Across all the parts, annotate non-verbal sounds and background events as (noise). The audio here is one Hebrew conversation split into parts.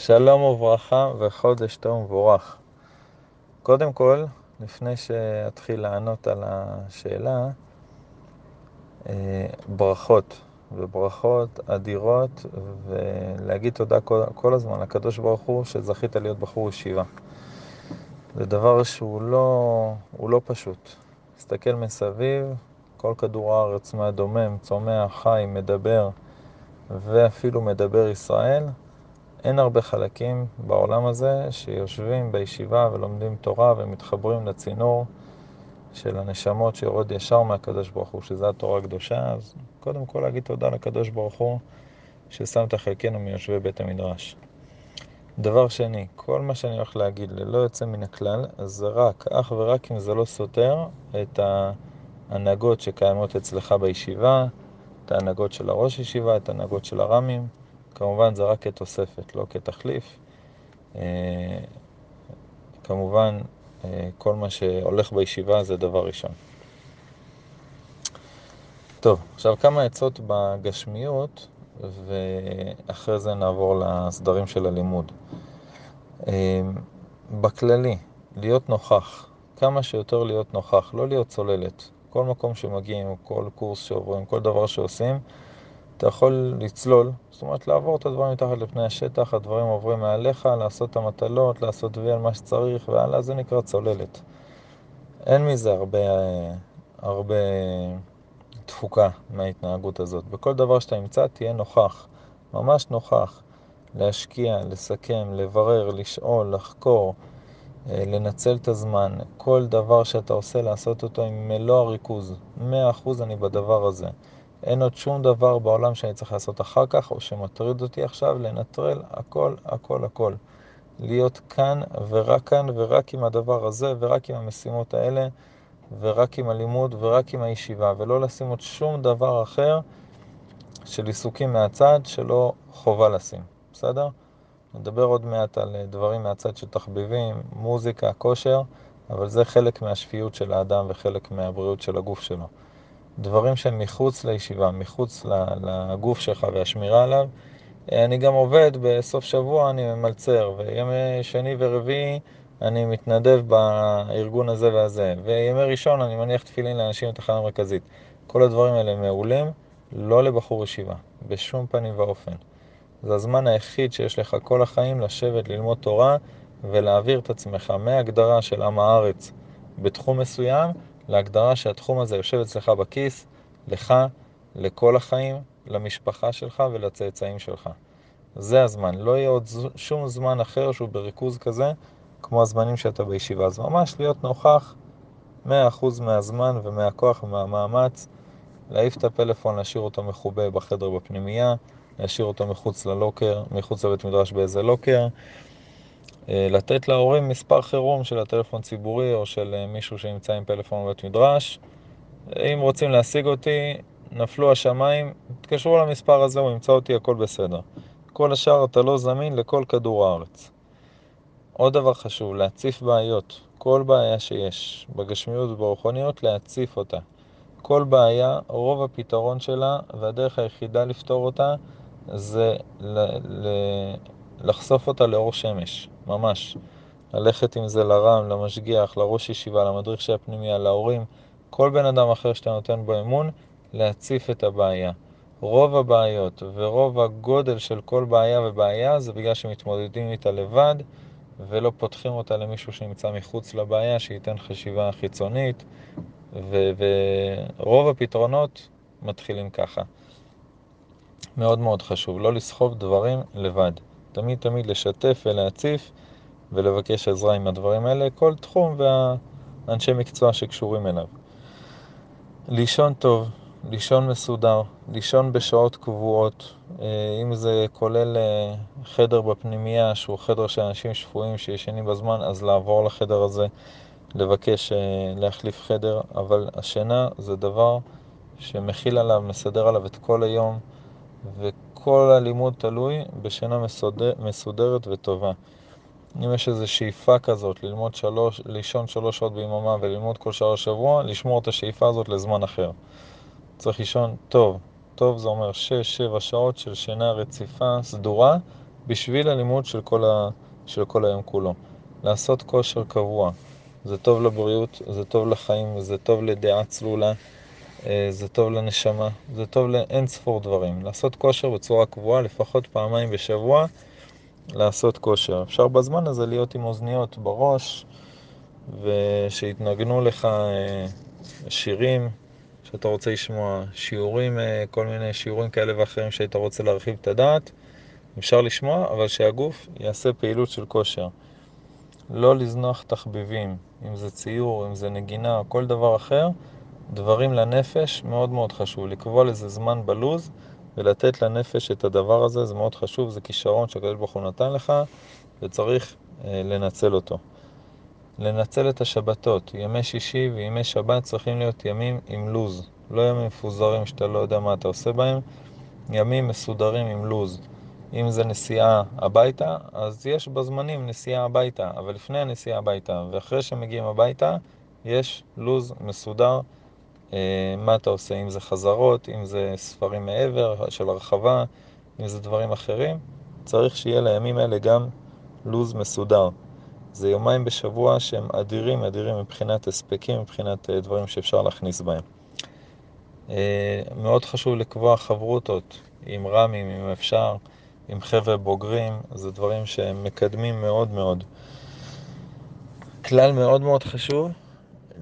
שלום וברכה וחודש טוב ומבורך. קודם כל, לפני שאתחיל לענות על השאלה, אה, ברכות, וברכות אדירות, ולהגיד תודה כל, כל הזמן לקדוש ברוך הוא שזכית להיות בחור ישיבה. זה דבר שהוא לא, לא פשוט. תסתכל מסביב, כל כדור הארץ מהדומם, צומח, חי, מדבר, ואפילו מדבר ישראל, אין הרבה חלקים בעולם הזה שיושבים בישיבה ולומדים תורה ומתחברים לצינור של הנשמות שיורד ישר מהקדוש ברוך הוא, שזה התורה הקדושה, אז קודם כל להגיד תודה לקדוש ברוך הוא ששם את חלקנו מיושבי בית המדרש. דבר שני, כל מה שאני הולך להגיד ללא יוצא מן הכלל, זה רק, אך ורק אם זה לא סותר את ההנהגות שקיימות אצלך בישיבה, את ההנהגות של הראש ישיבה, את ההנהגות של הרמים. כמובן זה רק כתוספת, לא כתחליף. אה, כמובן, אה, כל מה שהולך בישיבה זה דבר ראשון. טוב, עכשיו כמה עצות בגשמיות, ואחרי זה נעבור לסדרים של הלימוד. אה, בכללי, להיות נוכח, כמה שיותר להיות נוכח, לא להיות צוללת. כל מקום שמגיעים, כל קורס שעוברים, כל דבר שעושים, אתה יכול לצלול, זאת אומרת לעבור את הדברים מתחת לפני השטח, הדברים עוברים מעליך, לעשות את המטלות, לעשות וי על מה שצריך, והלאה, זה נקרא צוללת. אין מזה הרבה, הרבה תפוקה מההתנהגות הזאת. בכל דבר שאתה ימצא, תהיה נוכח, ממש נוכח. להשקיע, לסכם, לברר, לשאול, לחקור, אה, לנצל את הזמן. כל דבר שאתה עושה, לעשות אותו עם מלוא הריכוז. 100% אני בדבר הזה. אין עוד שום דבר בעולם שאני צריך לעשות אחר כך, או שמטריד אותי עכשיו, לנטרל הכל, הכל, הכל. להיות כאן ורק כאן ורק עם הדבר הזה ורק עם המשימות האלה ורק עם הלימוד ורק עם הישיבה, ולא לשים עוד שום דבר אחר של עיסוקים מהצד שלא חובה לשים, בסדר? נדבר עוד מעט על דברים מהצד של תחביבים, מוזיקה, כושר, אבל זה חלק מהשפיות של האדם וחלק מהבריאות של הגוף שלו. דברים שהם מחוץ לישיבה, מחוץ לגוף שלך והשמירה עליו. אני גם עובד, בסוף שבוע אני ממלצר, וימי שני ורביעי אני מתנדב בארגון הזה והזה, וימי ראשון אני מניח תפילין לאנשים בתחנה המרכזית. כל הדברים האלה מעולים, לא לבחור ישיבה, בשום פנים ואופן. זה הזמן היחיד שיש לך כל החיים לשבת, ללמוד תורה ולהעביר את עצמך מהגדרה של עם הארץ בתחום מסוים להגדרה שהתחום הזה יושב אצלך בכיס, לך, לכל החיים, למשפחה שלך ולצאצאים שלך. זה הזמן, לא יהיה עוד שום זמן אחר שהוא בריכוז כזה כמו הזמנים שאתה בישיבה. אז ממש להיות נוכח 100% מהזמן ומהכוח ומהמאמץ, להעיף את הפלאפון, להשאיר אותו מחובה בחדר בפנימייה, להשאיר אותו מחוץ ללוקר, מחוץ לבית מדרש באיזה לוקר, לתת להורים מספר חירום של הטלפון ציבורי או של אה, מישהו שנמצא עם פלאפון בבית מדרש. אם רוצים להשיג אותי, נפלו השמיים, תתקשרו למספר הזה, הוא ימצא אותי, הכל בסדר. כל השאר אתה לא זמין לכל כדור הארץ. עוד דבר חשוב, להציף בעיות. כל בעיה שיש בגשמיות וברוחניות, להציף אותה. כל בעיה, רוב הפתרון שלה, והדרך היחידה לפתור אותה, זה לחשוף אותה לאור שמש. ממש. ללכת עם זה לרם, למשגיח, לראש ישיבה, למדריך של הפנימיה, להורים, כל בן אדם אחר שאתה נותן בו אמון, להציף את הבעיה. רוב הבעיות ורוב הגודל של כל בעיה ובעיה זה בגלל שמתמודדים איתה לבד ולא פותחים אותה למישהו שנמצא מחוץ לבעיה, שייתן חשיבה חיצונית, ורוב הפתרונות מתחילים ככה. מאוד מאוד חשוב, לא לסחוב דברים לבד. תמיד תמיד לשתף ולהציף ולבקש עזרה עם הדברים האלה, כל תחום והאנשי מקצוע שקשורים אליו. לישון טוב, לישון מסודר, לישון בשעות קבועות, אה, אם זה כולל אה, חדר בפנימייה שהוא חדר של אנשים שפויים שישנים בזמן, אז לעבור לחדר הזה, לבקש אה, להחליף חדר, אבל השינה זה דבר שמכיל עליו, מסדר עליו את כל היום, וכל הלימוד תלוי בשינה מסודר, מסודרת וטובה. אם יש איזו שאיפה כזאת, ללמוד שלוש, לישון שלוש שעות ביממה וללמוד כל שעה השבוע, לשמור את השאיפה הזאת לזמן אחר. צריך לישון טוב. טוב זה אומר שש, שבע שעות של שינה רציפה, סדורה, בשביל הלימוד של כל, ה, של כל היום כולו. לעשות כושר קבוע. זה טוב לבריאות, זה טוב לחיים, זה טוב לדעה צלולה, זה טוב לנשמה, זה טוב לאין ספור דברים. לעשות כושר בצורה קבועה, לפחות פעמיים בשבוע, לעשות כושר. אפשר בזמן הזה להיות עם אוזניות בראש, ושיתנגנו לך אה, שירים שאתה רוצה לשמוע, שיעורים, אה, כל מיני שיעורים כאלה ואחרים שהיית רוצה להרחיב את הדעת. אפשר לשמוע, אבל שהגוף יעשה פעילות של כושר. לא לזנוח תחביבים, אם זה ציור, אם זה נגינה, כל דבר אחר, דברים לנפש מאוד מאוד חשוב. לקבוע לזה זמן בלוז ולתת לנפש את הדבר הזה, זה מאוד חשוב, זה כישרון שהקדוש ברוך הוא נתן לך וצריך אה, לנצל אותו. לנצל את השבתות, ימי שישי וימי שבת צריכים להיות ימים עם לוז, לא ימים מפוזרים שאתה לא יודע מה אתה עושה בהם, ימים מסודרים עם לוז. אם זה נסיעה הביתה, אז יש בזמנים נסיעה הביתה, אבל לפני הנסיעה הביתה ואחרי שמגיעים הביתה, יש לוז מסודר מה אתה עושה, אם זה חזרות, אם זה ספרים מעבר של הרחבה, אם זה דברים אחרים, צריך שיהיה לימים האלה גם לוז מסודר. זה יומיים בשבוע שהם אדירים, אדירים מבחינת הספקים, מבחינת אה, דברים שאפשר להכניס בהם. אה, מאוד חשוב לקבוע חברותות עם רמים, אם אפשר. עם חבר'ה בוגרים, זה דברים שהם מקדמים מאוד מאוד. כלל מאוד מאוד חשוב,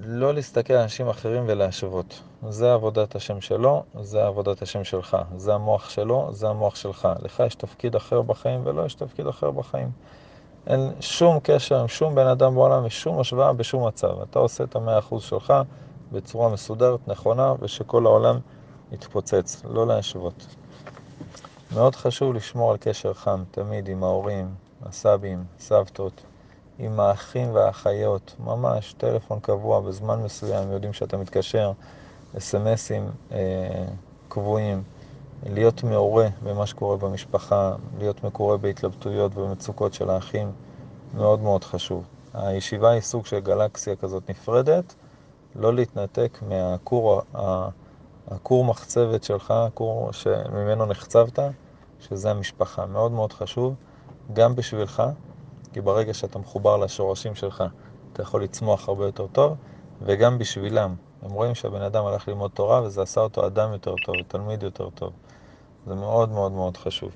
לא להסתכל על אנשים אחרים ולהשוות. זה עבודת השם שלו, זה עבודת השם שלך. זה המוח שלו, זה המוח שלך. לך יש תפקיד אחר בחיים ולא יש תפקיד אחר בחיים. אין שום קשר עם שום בן אדם בעולם ושום השוואה בשום מצב. אתה עושה את המאה אחוז שלך בצורה מסודרת, נכונה, ושכל העולם יתפוצץ, לא להשוות. מאוד חשוב לשמור על קשר חם תמיד עם ההורים, הסבים, סבתות, עם האחים והאחיות, ממש טלפון קבוע בזמן מסוים, יודעים שאתה מתקשר, אס.אם.אסים אה, קבועים, להיות מעורה במה שקורה במשפחה, להיות מקורה בהתלבטויות ובמצוקות של האחים, מאוד מאוד חשוב. הישיבה היא סוג של גלקסיה כזאת נפרדת, לא להתנתק מהכור. הכור מחצבת שלך, הכור שממנו נחצבת, שזה המשפחה. מאוד מאוד חשוב, גם בשבילך, כי ברגע שאתה מחובר לשורשים שלך, אתה יכול לצמוח הרבה יותר טוב, וגם בשבילם. הם רואים שהבן אדם הלך ללמוד תורה וזה עשה אותו אדם יותר טוב, תלמיד יותר טוב. זה מאוד מאוד מאוד חשוב.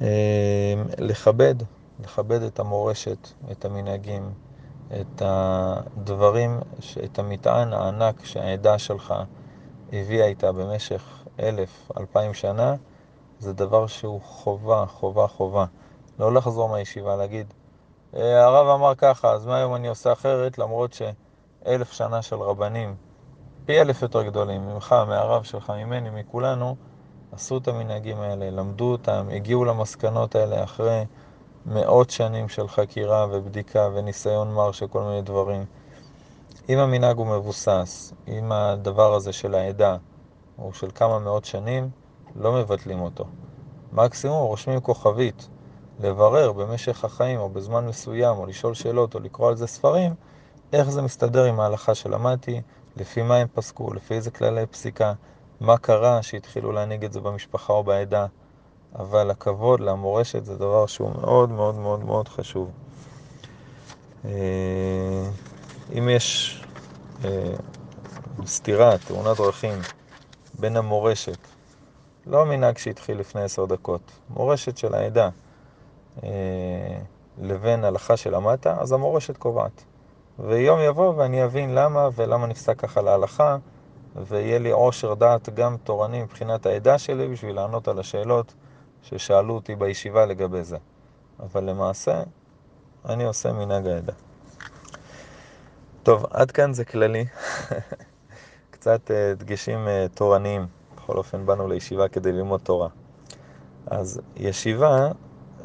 אה, לכבד, לכבד את המורשת, את המנהגים, את הדברים, את המטען הענק שהעדה שלך הביאה איתה במשך אלף, אלפיים שנה, זה דבר שהוא חובה, חובה, חובה. לא לחזור מהישיבה, להגיד, אה, הרב אמר ככה, אז מהיום אני עושה אחרת, למרות שאלף שנה של רבנים, פי אלף יותר גדולים, ממך, מהרב שלך, ממני, מכולנו, עשו את המנהגים האלה, למדו אותם, הגיעו למסקנות האלה אחרי מאות שנים של חקירה ובדיקה וניסיון מר של כל מיני דברים. אם המנהג הוא מבוסס, אם הדבר הזה של העדה הוא של כמה מאות שנים, לא מבטלים אותו. מקסימום רושמים כוכבית, לברר במשך החיים או בזמן מסוים, או לשאול שאלות או לקרוא על זה ספרים, איך זה מסתדר עם ההלכה שלמדתי, לפי מה הם פסקו, לפי איזה כללי פסיקה, מה קרה שהתחילו להנהיג את זה במשפחה או בעדה. אבל הכבוד למורשת זה דבר שהוא מאוד מאוד מאוד מאוד חשוב. אה, אם יש אה, סתירה, תאונת דרכים, בין המורשת, לא המנהג שהתחיל לפני עשר דקות, מורשת של העדה, לבין הלכה שלמדת, אז המורשת קובעת. ויום יבוא ואני אבין למה ולמה נפסק ככה להלכה, ויהיה לי עושר דעת גם תורני מבחינת העדה שלי בשביל לענות על השאלות ששאלו אותי בישיבה לגבי זה. אבל למעשה, אני עושה מנהג העדה. טוב, עד כאן זה כללי. (laughs) קצת uh, דגשים uh, תורניים. בכל אופן, באנו לישיבה כדי ללמוד תורה. אז ישיבה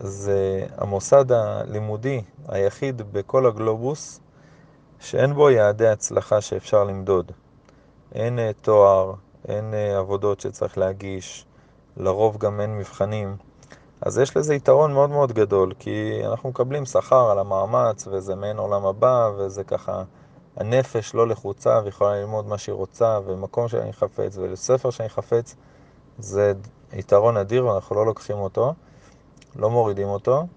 זה המוסד הלימודי היחיד בכל הגלובוס שאין בו יעדי הצלחה שאפשר למדוד. אין uh, תואר, אין uh, עבודות שצריך להגיש, לרוב גם אין מבחנים. אז יש לזה יתרון מאוד מאוד גדול, כי אנחנו מקבלים שכר על המאמץ, וזה מעין עולם הבא, וזה ככה, הנפש לא לחוצה, ויכולה ללמוד מה שהיא רוצה, ומקום שאני חפץ, ולספר שאני חפץ, זה יתרון אדיר ואנחנו לא לוקחים אותו, לא מורידים אותו,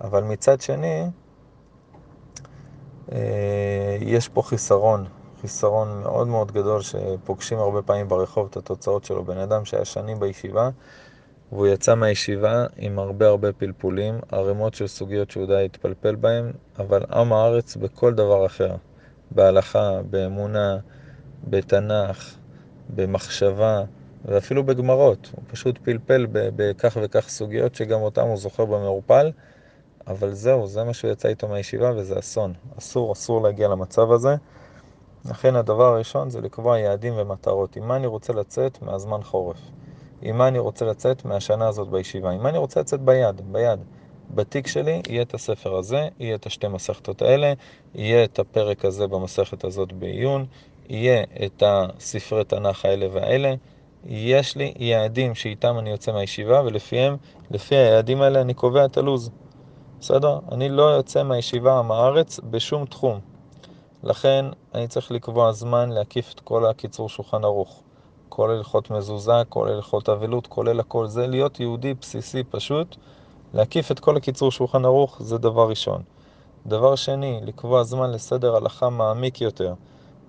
אבל מצד שני, אה, יש פה חיסרון, חיסרון מאוד מאוד גדול שפוגשים הרבה פעמים ברחוב את התוצאות שלו. בן אדם שהיה שנים בישיבה, והוא יצא מהישיבה עם הרבה הרבה פלפולים, ערימות של סוגיות שהוא די התפלפל בהן, אבל עם הארץ בכל דבר אחר, בהלכה, באמונה, בתנ"ך, במחשבה, ואפילו בגמרות. הוא פשוט פלפל בכך וכך סוגיות שגם אותם הוא זוכר במעורפל, אבל זהו, זה מה שהוא יצא איתו מהישיבה וזה אסון. אסור, אסור להגיע למצב הזה. לכן הדבר הראשון זה לקבוע יעדים ומטרות. עם מה אני רוצה לצאת מהזמן חורף? עם מה אני רוצה לצאת מהשנה הזאת בישיבה? עם מה אני רוצה לצאת ביד? ביד. בתיק שלי יהיה את הספר הזה, יהיה את השתי מסכתות האלה, יהיה את הפרק הזה במסכת הזאת בעיון, יהיה את הספרי תנ"ך האלה והאלה. יש לי יעדים שאיתם אני יוצא מהישיבה, ולפיהם, לפי היעדים האלה אני קובע את הלו"ז. בסדר? אני לא יוצא מהישיבה עם הארץ בשום תחום. לכן אני צריך לקבוע זמן להקיף את כל הקיצור שולחן ערוך. כל הלכות מזוזה, כל הלכות אבלות, כולל הכל זה, להיות יהודי בסיסי פשוט, להקיף את כל הקיצור שולחן ערוך זה דבר ראשון. דבר שני, לקבוע זמן לסדר הלכה מעמיק יותר,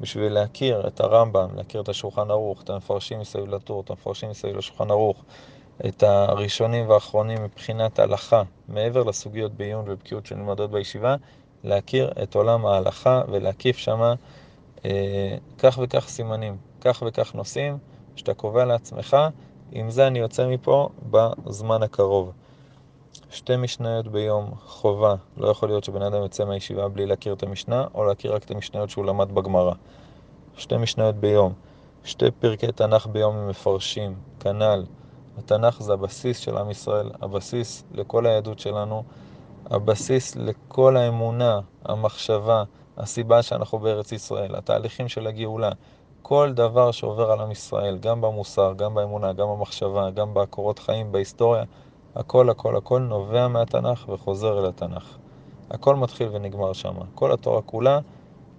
בשביל להכיר את הרמב"ם, להכיר את השולחן ערוך, את המפרשים מסביב לטור, את המפרשים מסביב לשולחן ערוך, את הראשונים והאחרונים מבחינת ההלכה, מעבר לסוגיות בעיון ובקיאות שנלמדות בישיבה, להכיר את עולם ההלכה ולהקיף שמה אה, כך וכך סימנים, כך וכך נושאים, שאתה קובע לעצמך, עם זה אני יוצא מפה בזמן הקרוב. שתי משניות ביום חובה, לא יכול להיות שבן אדם יוצא מהישיבה בלי להכיר את המשנה, או להכיר רק את המשניות שהוא למד בגמרא. שתי משניות ביום, שתי פרקי תנ"ך ביום עם מפרשים, כנ"ל. התנ"ך זה הבסיס של עם ישראל, הבסיס לכל היהדות שלנו, הבסיס לכל האמונה, המחשבה, הסיבה שאנחנו בארץ ישראל, התהליכים של הגאולה. כל דבר שעובר על עם ישראל, גם במוסר, גם באמונה, גם במחשבה, גם בקורות חיים, בהיסטוריה, הכל הכל הכל נובע מהתנ"ך וחוזר אל התנ"ך. הכל מתחיל ונגמר שם. כל התורה כולה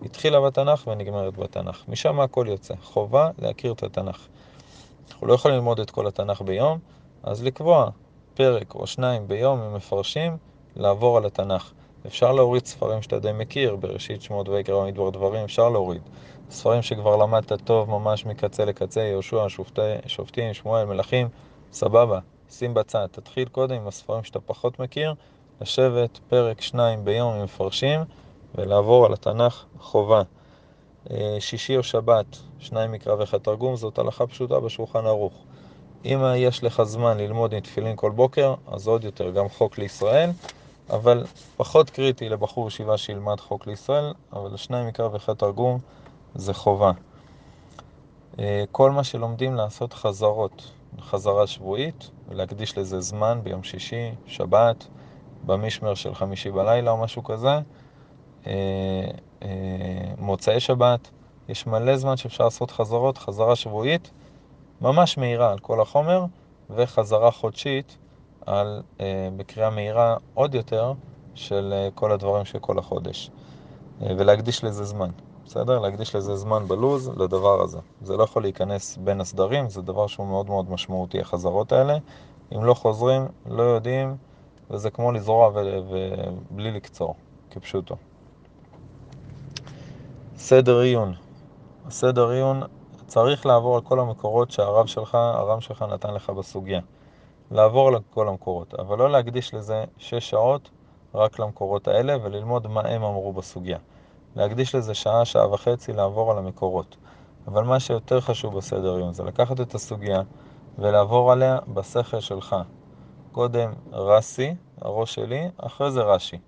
התחילה בתנ"ך ונגמרת בתנ"ך. משם הכל יוצא. חובה להכיר את התנ"ך. אנחנו לא יכולים ללמוד את כל התנ"ך ביום, אז לקבוע פרק או שניים ביום עם מפרשים, לעבור על התנ"ך. אפשר להוריד ספרים שאתה די מכיר, בראשית שמות ויקרא ומדבר דברים, אפשר להוריד. ספרים שכבר למדת טוב ממש מקצה לקצה, יהושע, שופטי, שופטים, שמואל, מלכים, סבבה, שים בצד. תתחיל קודם עם הספרים שאתה פחות מכיר, לשבת פרק שניים ביום עם מפרשים ולעבור על התנ"ך חובה. אה, שישי או שבת, שניים מקרא ואחד תרגום, זאת הלכה פשוטה בשולחן ערוך. אם יש לך זמן ללמוד עם תפילין כל בוקר, אז עוד יותר, גם חוק לישראל, אבל פחות קריטי לבחור ישיבה שילמד חוק לישראל, אבל שניים מקרא ואחד תרגום זה חובה. אה, כל מה שלומדים לעשות חזרות, חזרה שבועית, ולהקדיש לזה זמן ביום שישי, שבת, במשמר של חמישי בלילה או משהו כזה, אה, אה, מוצאי שבת, יש מלא זמן שאפשר לעשות חזרות, חזרה שבועית, ממש מהירה על כל החומר, וחזרה חודשית על, בקריאה מהירה עוד יותר של כל הדברים של כל החודש, ולהקדיש לזה זמן. בסדר? להקדיש לזה זמן בלוז לדבר הזה. זה לא יכול להיכנס בין הסדרים, זה דבר שהוא מאוד מאוד משמעותי, החזרות האלה. אם לא חוזרים, לא יודעים, וזה כמו לזרוע ובלי לקצור, כפשוטו. סדר עיון. הסדר עיון צריך לעבור על כל המקורות שהרב שלך, הרב שלך נתן לך בסוגיה. לעבור על כל המקורות, אבל לא להקדיש לזה שש שעות רק למקורות האלה וללמוד מה הם אמרו בסוגיה. להקדיש לזה שעה, שעה וחצי לעבור על המקורות. אבל מה שיותר חשוב בסדר יום זה לקחת את הסוגיה ולעבור עליה בשכל שלך. קודם רסי, הראש שלי, אחרי זה רש"י.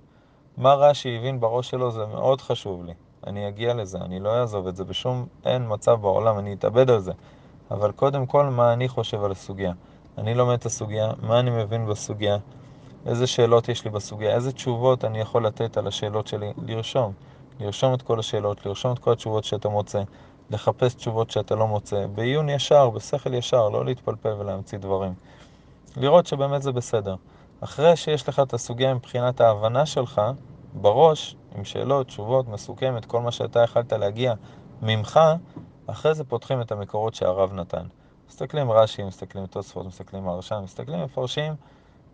מה רש"י הבין בראש שלו זה מאוד חשוב לי. אני אגיע לזה, אני לא אעזוב את זה בשום, אין מצב בעולם, אני אתאבד על זה. אבל קודם כל, מה אני חושב על הסוגיה. אני לומד את הסוגיה, מה אני מבין בסוגיה, איזה שאלות יש לי בסוגיה, איזה תשובות אני יכול לתת על השאלות שלי, לרשום. לרשום את כל השאלות, לרשום את כל התשובות שאתה מוצא, לחפש תשובות שאתה לא מוצא, בעיון ישר, בשכל ישר, לא להתפלפל ולהמציא דברים. לראות שבאמת זה בסדר. אחרי שיש לך את הסוגיה מבחינת ההבנה שלך, בראש, עם שאלות, תשובות, מסוכמת, כל מה שאתה יכלת להגיע ממך, אחרי זה פותחים את המקורות שהרב נתן. מסתכלים רש"י, מסתכלים תוספות, מסתכלים הרש"ם, מסתכלים מפרשים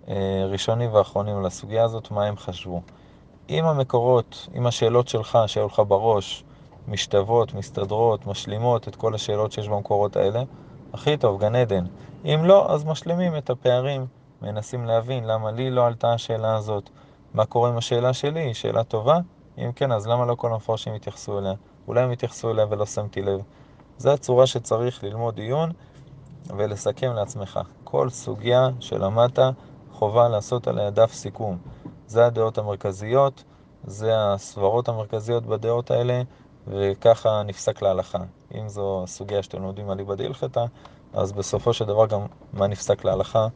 אה, ראשונים ואחרונים לסוגיה הזאת, מה הם חשבו. אם המקורות, אם השאלות שלך, שהיו לך בראש, משתוות, מסתדרות, משלימות את כל השאלות שיש במקורות האלה, הכי טוב, גן עדן. אם לא, אז משלימים את הפערים, מנסים להבין למה לי לא עלתה השאלה הזאת, מה קורה עם השאלה שלי, היא שאלה טובה? אם כן, אז למה לא כל המפרשים התייחסו אליה? אולי הם התייחסו אליה ולא שמתי לב. זו הצורה שצריך ללמוד עיון ולסכם לעצמך. כל סוגיה שלמדת, חובה לעשות עליה דף סיכום. זה הדעות המרכזיות, זה הסברות המרכזיות בדעות האלה, וככה נפסק להלכה. אם זו הסוגיה שאתם לומדים על איבא דילכתא, אז בסופו של דבר גם מה נפסק להלכה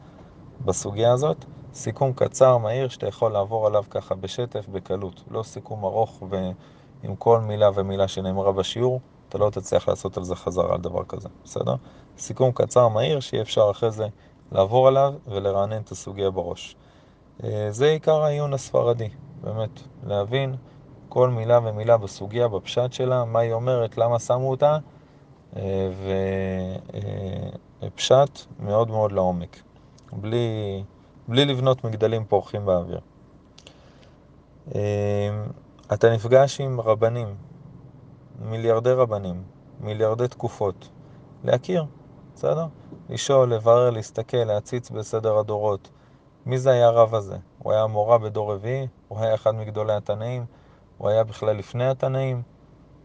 בסוגיה הזאת. סיכום קצר, מהיר, שאתה יכול לעבור עליו ככה בשטף, בקלות. לא סיכום ארוך ועם כל מילה ומילה שנאמרה בשיעור, אתה לא תצליח לעשות על זה חזרה על דבר כזה, בסדר? סיכום קצר, מהיר, שיהיה אפשר אחרי זה לעבור עליו ולרענן את הסוגיה בראש. אה, זה עיקר העיון הספרדי, באמת, להבין כל מילה ומילה בסוגיה, בפשט שלה, מה היא אומרת, למה שמו אותה, אה, ופשט מאוד מאוד לעומק, בלי, בלי לבנות מגדלים פורחים באוויר. אה, אתה נפגש עם רבנים, מיליארדי רבנים, מיליארדי תקופות, להכיר, בסדר? לשאול, לברר, להסתכל, להציץ בסדר הדורות. מי זה היה הרב הזה? הוא היה מורה בדור רביעי? הוא היה אחד מגדולי התנאים? הוא היה בכלל לפני התנאים?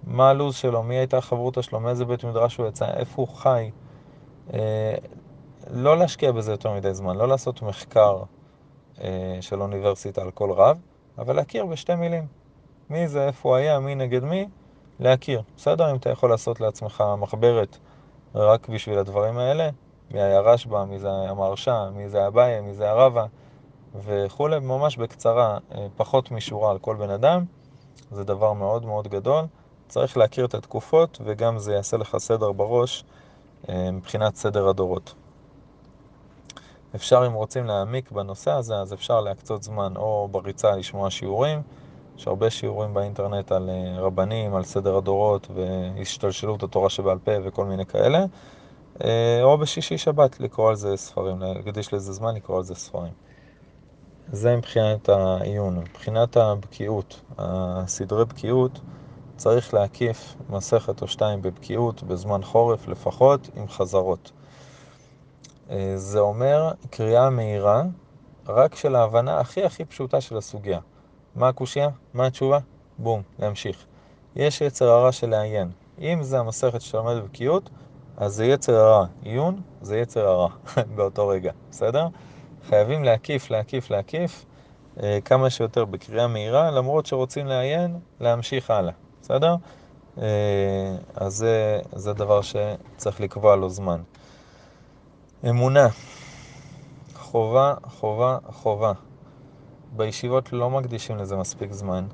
מה הלו"ז שלו? מי הייתה החברותא שלו? מאיזה בית מדרש הוא יצא? איפה הוא חי? אה, לא להשקיע בזה יותר מדי זמן, לא לעשות מחקר אה, של אוניברסיטה על כל רב, אבל להכיר בשתי מילים. מי זה, איפה הוא היה, מי נגד מי, להכיר. בסדר, אם אתה יכול לעשות לעצמך מחברת רק בשביל הדברים האלה, מי היה רשב"א, מי זה היה מרשה, מי זה אביי, מי זה היה רבא וכולי, ממש בקצרה, אה, פחות משורה על כל בן אדם, זה דבר מאוד מאוד גדול. צריך להכיר את התקופות, וגם זה יעשה לך סדר בראש אה, מבחינת סדר הדורות. אפשר, אם רוצים להעמיק בנושא הזה, אז אפשר להקצות זמן או בריצה לשמוע שיעורים, יש הרבה שיעורים באינטרנט על אה, רבנים, על סדר הדורות והשתלשלות התורה שבעל פה וכל מיני כאלה, או בשישי שבת לקרוא על זה ספרים, להקדיש לזה זמן לקרוא על זה ספרים. זה מבחינת העיון. מבחינת הבקיאות, הסדרי בקיאות, צריך להקיף מסכת או שתיים בבקיאות בזמן חורף לפחות, עם חזרות. אה, זה אומר קריאה מהירה, רק של ההבנה הכי הכי פשוטה של הסוגיה. מה הקושייה? מה התשובה? בום, להמשיך. יש יצר הרע של לעיין. אם זה המסכת שאתה לומד בבקיאות, אז זה יצר הרע. עיון זה יצר הרע (laughs) באותו רגע, בסדר? חייבים להקיף, להקיף, להקיף אה, כמה שיותר בקריאה מהירה, למרות שרוצים לעיין, להמשיך הלאה, בסדר? אה, אז זה, זה דבר שצריך לקבוע לו זמן. אמונה, חובה, חובה, חובה. בישיבות לא מקדישים לזה מספיק זמן,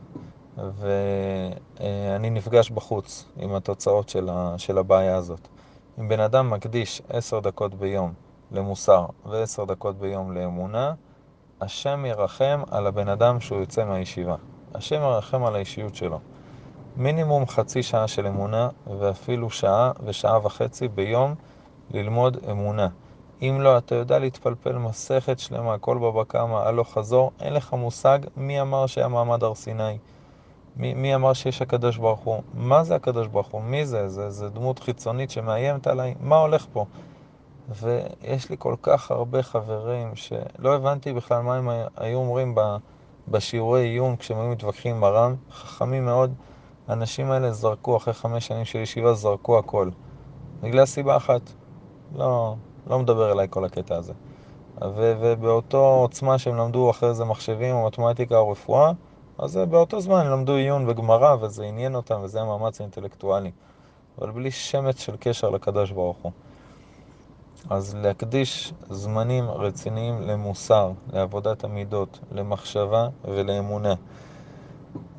ואני נפגש בחוץ עם התוצאות של הבעיה הזאת. אם בן אדם מקדיש עשר דקות ביום למוסר ועשר דקות ביום לאמונה, השם ירחם על הבן אדם שהוא יוצא מהישיבה. השם ירחם על האישיות שלו. מינימום חצי שעה של אמונה, ואפילו שעה ושעה וחצי ביום ללמוד אמונה. אם לא, אתה יודע להתפלפל מסכת שלמה, כל בבא קמא, הלוך חזור, אין לך מושג מי אמר שהיה מעמד הר סיני. מי, מי אמר שיש הקדוש ברוך הוא? מה זה הקדוש ברוך הוא? מי זה? זה, זה דמות חיצונית שמאיימת עליי? מה הולך פה? ויש לי כל כך הרבה חברים שלא הבנתי בכלל מה הם היו אומרים בשיעורי עיון כשהם היו מתווכחים עם הר"ם, חכמים מאוד. האנשים האלה זרקו, אחרי חמש שנים של ישיבה, זרקו הכל. בגלל סיבה אחת. לא, לא מדבר אליי כל הקטע הזה. ובאותו עוצמה שהם למדו אחרי זה מחשבים או מתמטיקה או רפואה, אז באותו זמן למדו עיון וגמרא וזה עניין אותם וזה המאמץ האינטלקטואלי. אבל בלי שמץ של קשר לקדוש ברוך הוא. אז להקדיש זמנים רציניים למוסר, לעבודת המידות, למחשבה ולאמונה.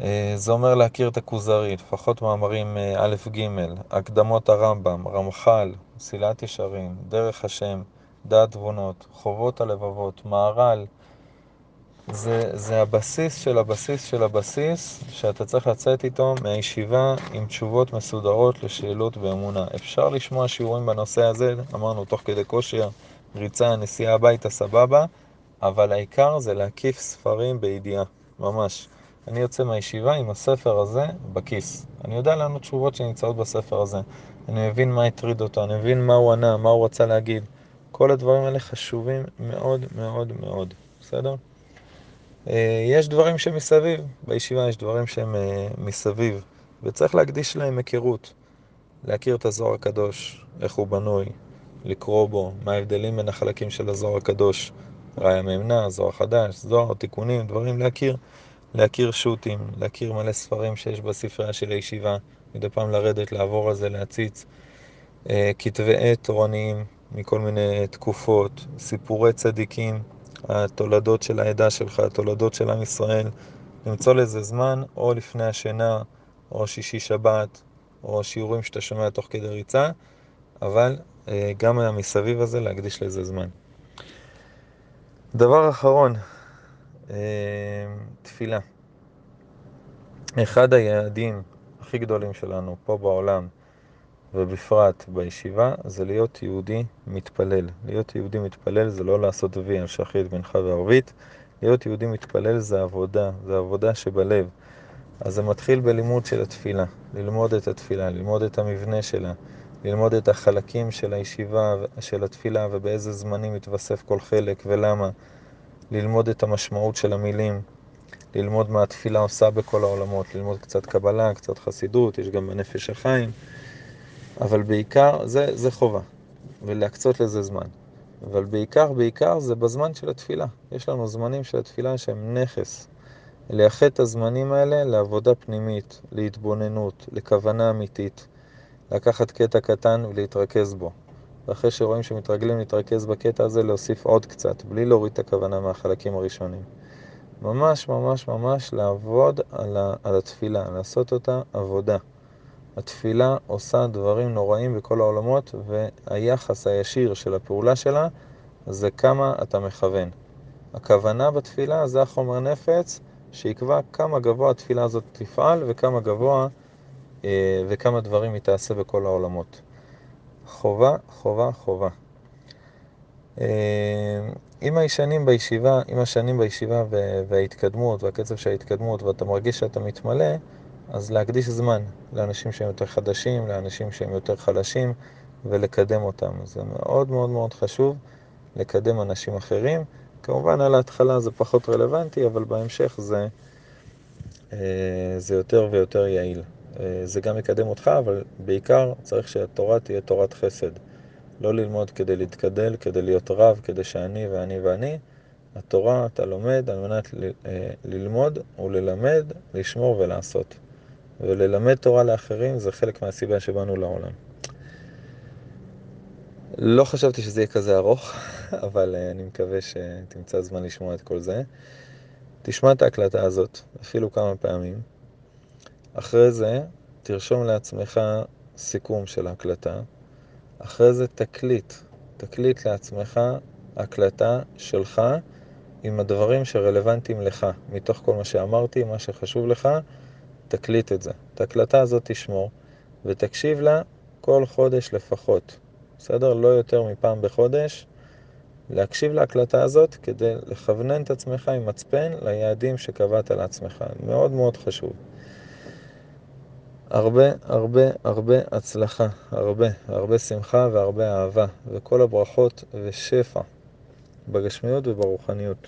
אה, זה אומר להכיר את הכוזרי, לפחות מאמרים אה, א'-ג', הקדמות הרמב"ם, רמח"ל, מסילת ישרים, דרך השם, דעת תבונות, חובות הלבבות, מהר"ל, זה, זה הבסיס של הבסיס של הבסיס שאתה צריך לצאת איתו מהישיבה עם תשובות מסודרות לשאלות באמונה. אפשר לשמוע שיעורים בנושא הזה, אמרנו תוך כדי כושר, ריצה, נסיעה הביתה, סבבה, אבל העיקר זה להקיף ספרים בידיעה, ממש. אני יוצא מהישיבה עם הספר הזה בכיס. אני יודע לענות תשובות שנמצאות בספר הזה. אני מבין מה הטריד אותו, אני מבין מה הוא ענה, מה הוא רצה להגיד. כל הדברים האלה חשובים מאוד מאוד מאוד, בסדר? אה, יש דברים שמסביב, בישיבה יש דברים שהם אה, מסביב, וצריך להקדיש להם היכרות. להכיר את הזוהר הקדוש, איך הוא בנוי, לקרוא בו, מה ההבדלים בין החלקים של הזוהר הקדוש, ראיה מימנה, זוהר חדש, זוהר, תיקונים, דברים להכיר. להכיר שו"תים, להכיר מלא ספרים שיש בספרייה של הישיבה, מדי פעם לרדת, לעבור על זה, להציץ. אה, כתבי עת תורניים מכל מיני תקופות, סיפורי צדיקים, התולדות של העדה שלך, התולדות של עם ישראל, למצוא לזה זמן, או לפני השינה, או שישי שבת, או שיעורים שאתה שומע תוך כדי ריצה, אבל אה, גם המסביב הזה, להקדיש לזה זמן. דבר אחרון, אה, תפילה. אחד היעדים הכי גדולים שלנו פה בעולם, ובפרט בישיבה, זה להיות יהודי מתפלל. להיות יהודי מתפלל זה לא לעשות וי על שחית, מנחה וערבית. להיות יהודי מתפלל זה עבודה, זה עבודה שבלב. אז זה מתחיל בלימוד של התפילה, ללמוד את התפילה, ללמוד את המבנה שלה, ללמוד את החלקים של הישיבה, של התפילה, ובאיזה זמנים מתווסף כל חלק ולמה, ללמוד את המשמעות של המילים, ללמוד מה התפילה עושה בכל העולמות, ללמוד קצת קבלה, קצת חסידות, יש גם בנפש החיים. אבל בעיקר, זה, זה חובה, ולהקצות לזה זמן. אבל בעיקר, בעיקר זה בזמן של התפילה. יש לנו זמנים של התפילה שהם נכס. לייחד את הזמנים האלה לעבודה פנימית, להתבוננות, לכוונה אמיתית. לקחת קטע קטן ולהתרכז בו. ואחרי שרואים שמתרגלים להתרכז בקטע הזה, להוסיף עוד קצת, בלי להוריד את הכוונה מהחלקים הראשונים. ממש ממש ממש לעבוד על, ה, על התפילה, לעשות אותה עבודה. התפילה עושה דברים נוראים בכל העולמות, והיחס הישיר של הפעולה שלה זה כמה אתה מכוון. הכוונה בתפילה זה החומר נפץ שיקבע כמה גבוה התפילה הזאת תפעל וכמה גבוה אה, וכמה דברים היא תעשה בכל העולמות. חובה, חובה, חובה. אה, עם הישנים בישיבה, עם השנים בישיבה וההתקדמות והקצב של ההתקדמות ואתה מרגיש שאתה מתמלא, אז להקדיש זמן לאנשים שהם יותר חדשים, לאנשים שהם יותר חלשים, ולקדם אותם. זה מאוד מאוד מאוד חשוב לקדם אנשים אחרים. כמובן על ההתחלה זה פחות רלוונטי, אבל בהמשך זה, אה, זה יותר ויותר יעיל. אה, זה גם יקדם אותך, אבל בעיקר צריך שהתורה תהיה תורת חסד. לא ללמוד כדי להתקדל, כדי להיות רב, כדי שאני ואני ואני. התורה אתה לומד על מנת אה, ללמוד וללמד, לשמור ולעשות. וללמד תורה לאחרים זה חלק מהסיבה שבאנו לעולם. לא חשבתי שזה יהיה כזה ארוך, (laughs) אבל אה, אני מקווה שתמצא זמן לשמוע את כל זה. תשמע את ההקלטה הזאת, אפילו כמה פעמים. אחרי זה, תרשום לעצמך סיכום של ההקלטה. אחרי זה תקליט, תקליט לעצמך הקלטה שלך עם הדברים שרלוונטיים לך, מתוך כל מה שאמרתי, מה שחשוב לך, תקליט את זה. את ההקלטה הזאת תשמור, ותקשיב לה כל חודש לפחות. בסדר? לא יותר מפעם בחודש. להקשיב להקלטה הזאת כדי לכוונן את עצמך עם מצפן ליעדים שקבעת לעצמך. מאוד מאוד חשוב. הרבה הרבה הרבה הצלחה, הרבה, הרבה שמחה והרבה אהבה, וכל הברכות ושפע בגשמיות וברוחניות.